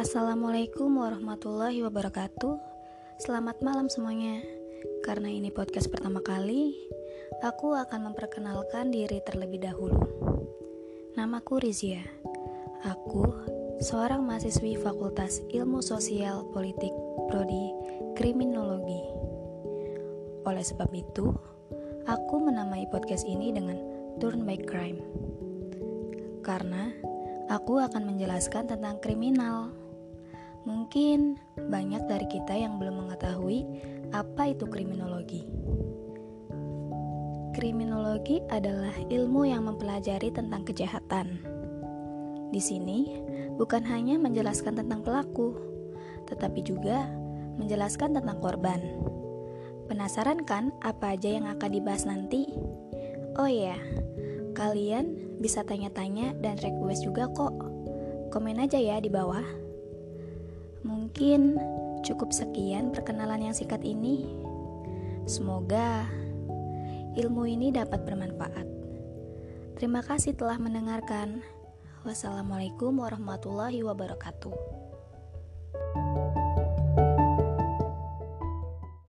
Assalamualaikum warahmatullahi wabarakatuh. Selamat malam semuanya. Karena ini podcast pertama kali, aku akan memperkenalkan diri terlebih dahulu. Namaku Rizia. Aku seorang mahasiswi Fakultas Ilmu Sosial Politik Prodi Kriminologi. Oleh sebab itu, aku menamai podcast ini dengan Turn by Crime. Karena aku akan menjelaskan tentang kriminal. Mungkin banyak dari kita yang belum mengetahui apa itu kriminologi. Kriminologi adalah ilmu yang mempelajari tentang kejahatan. Di sini bukan hanya menjelaskan tentang pelaku, tetapi juga menjelaskan tentang korban. Penasaran kan apa aja yang akan dibahas nanti? Oh ya, Kalian bisa tanya-tanya dan request juga kok. Komen aja ya di bawah. Mungkin cukup sekian perkenalan yang singkat ini. Semoga ilmu ini dapat bermanfaat. Terima kasih telah mendengarkan. Wassalamualaikum warahmatullahi wabarakatuh.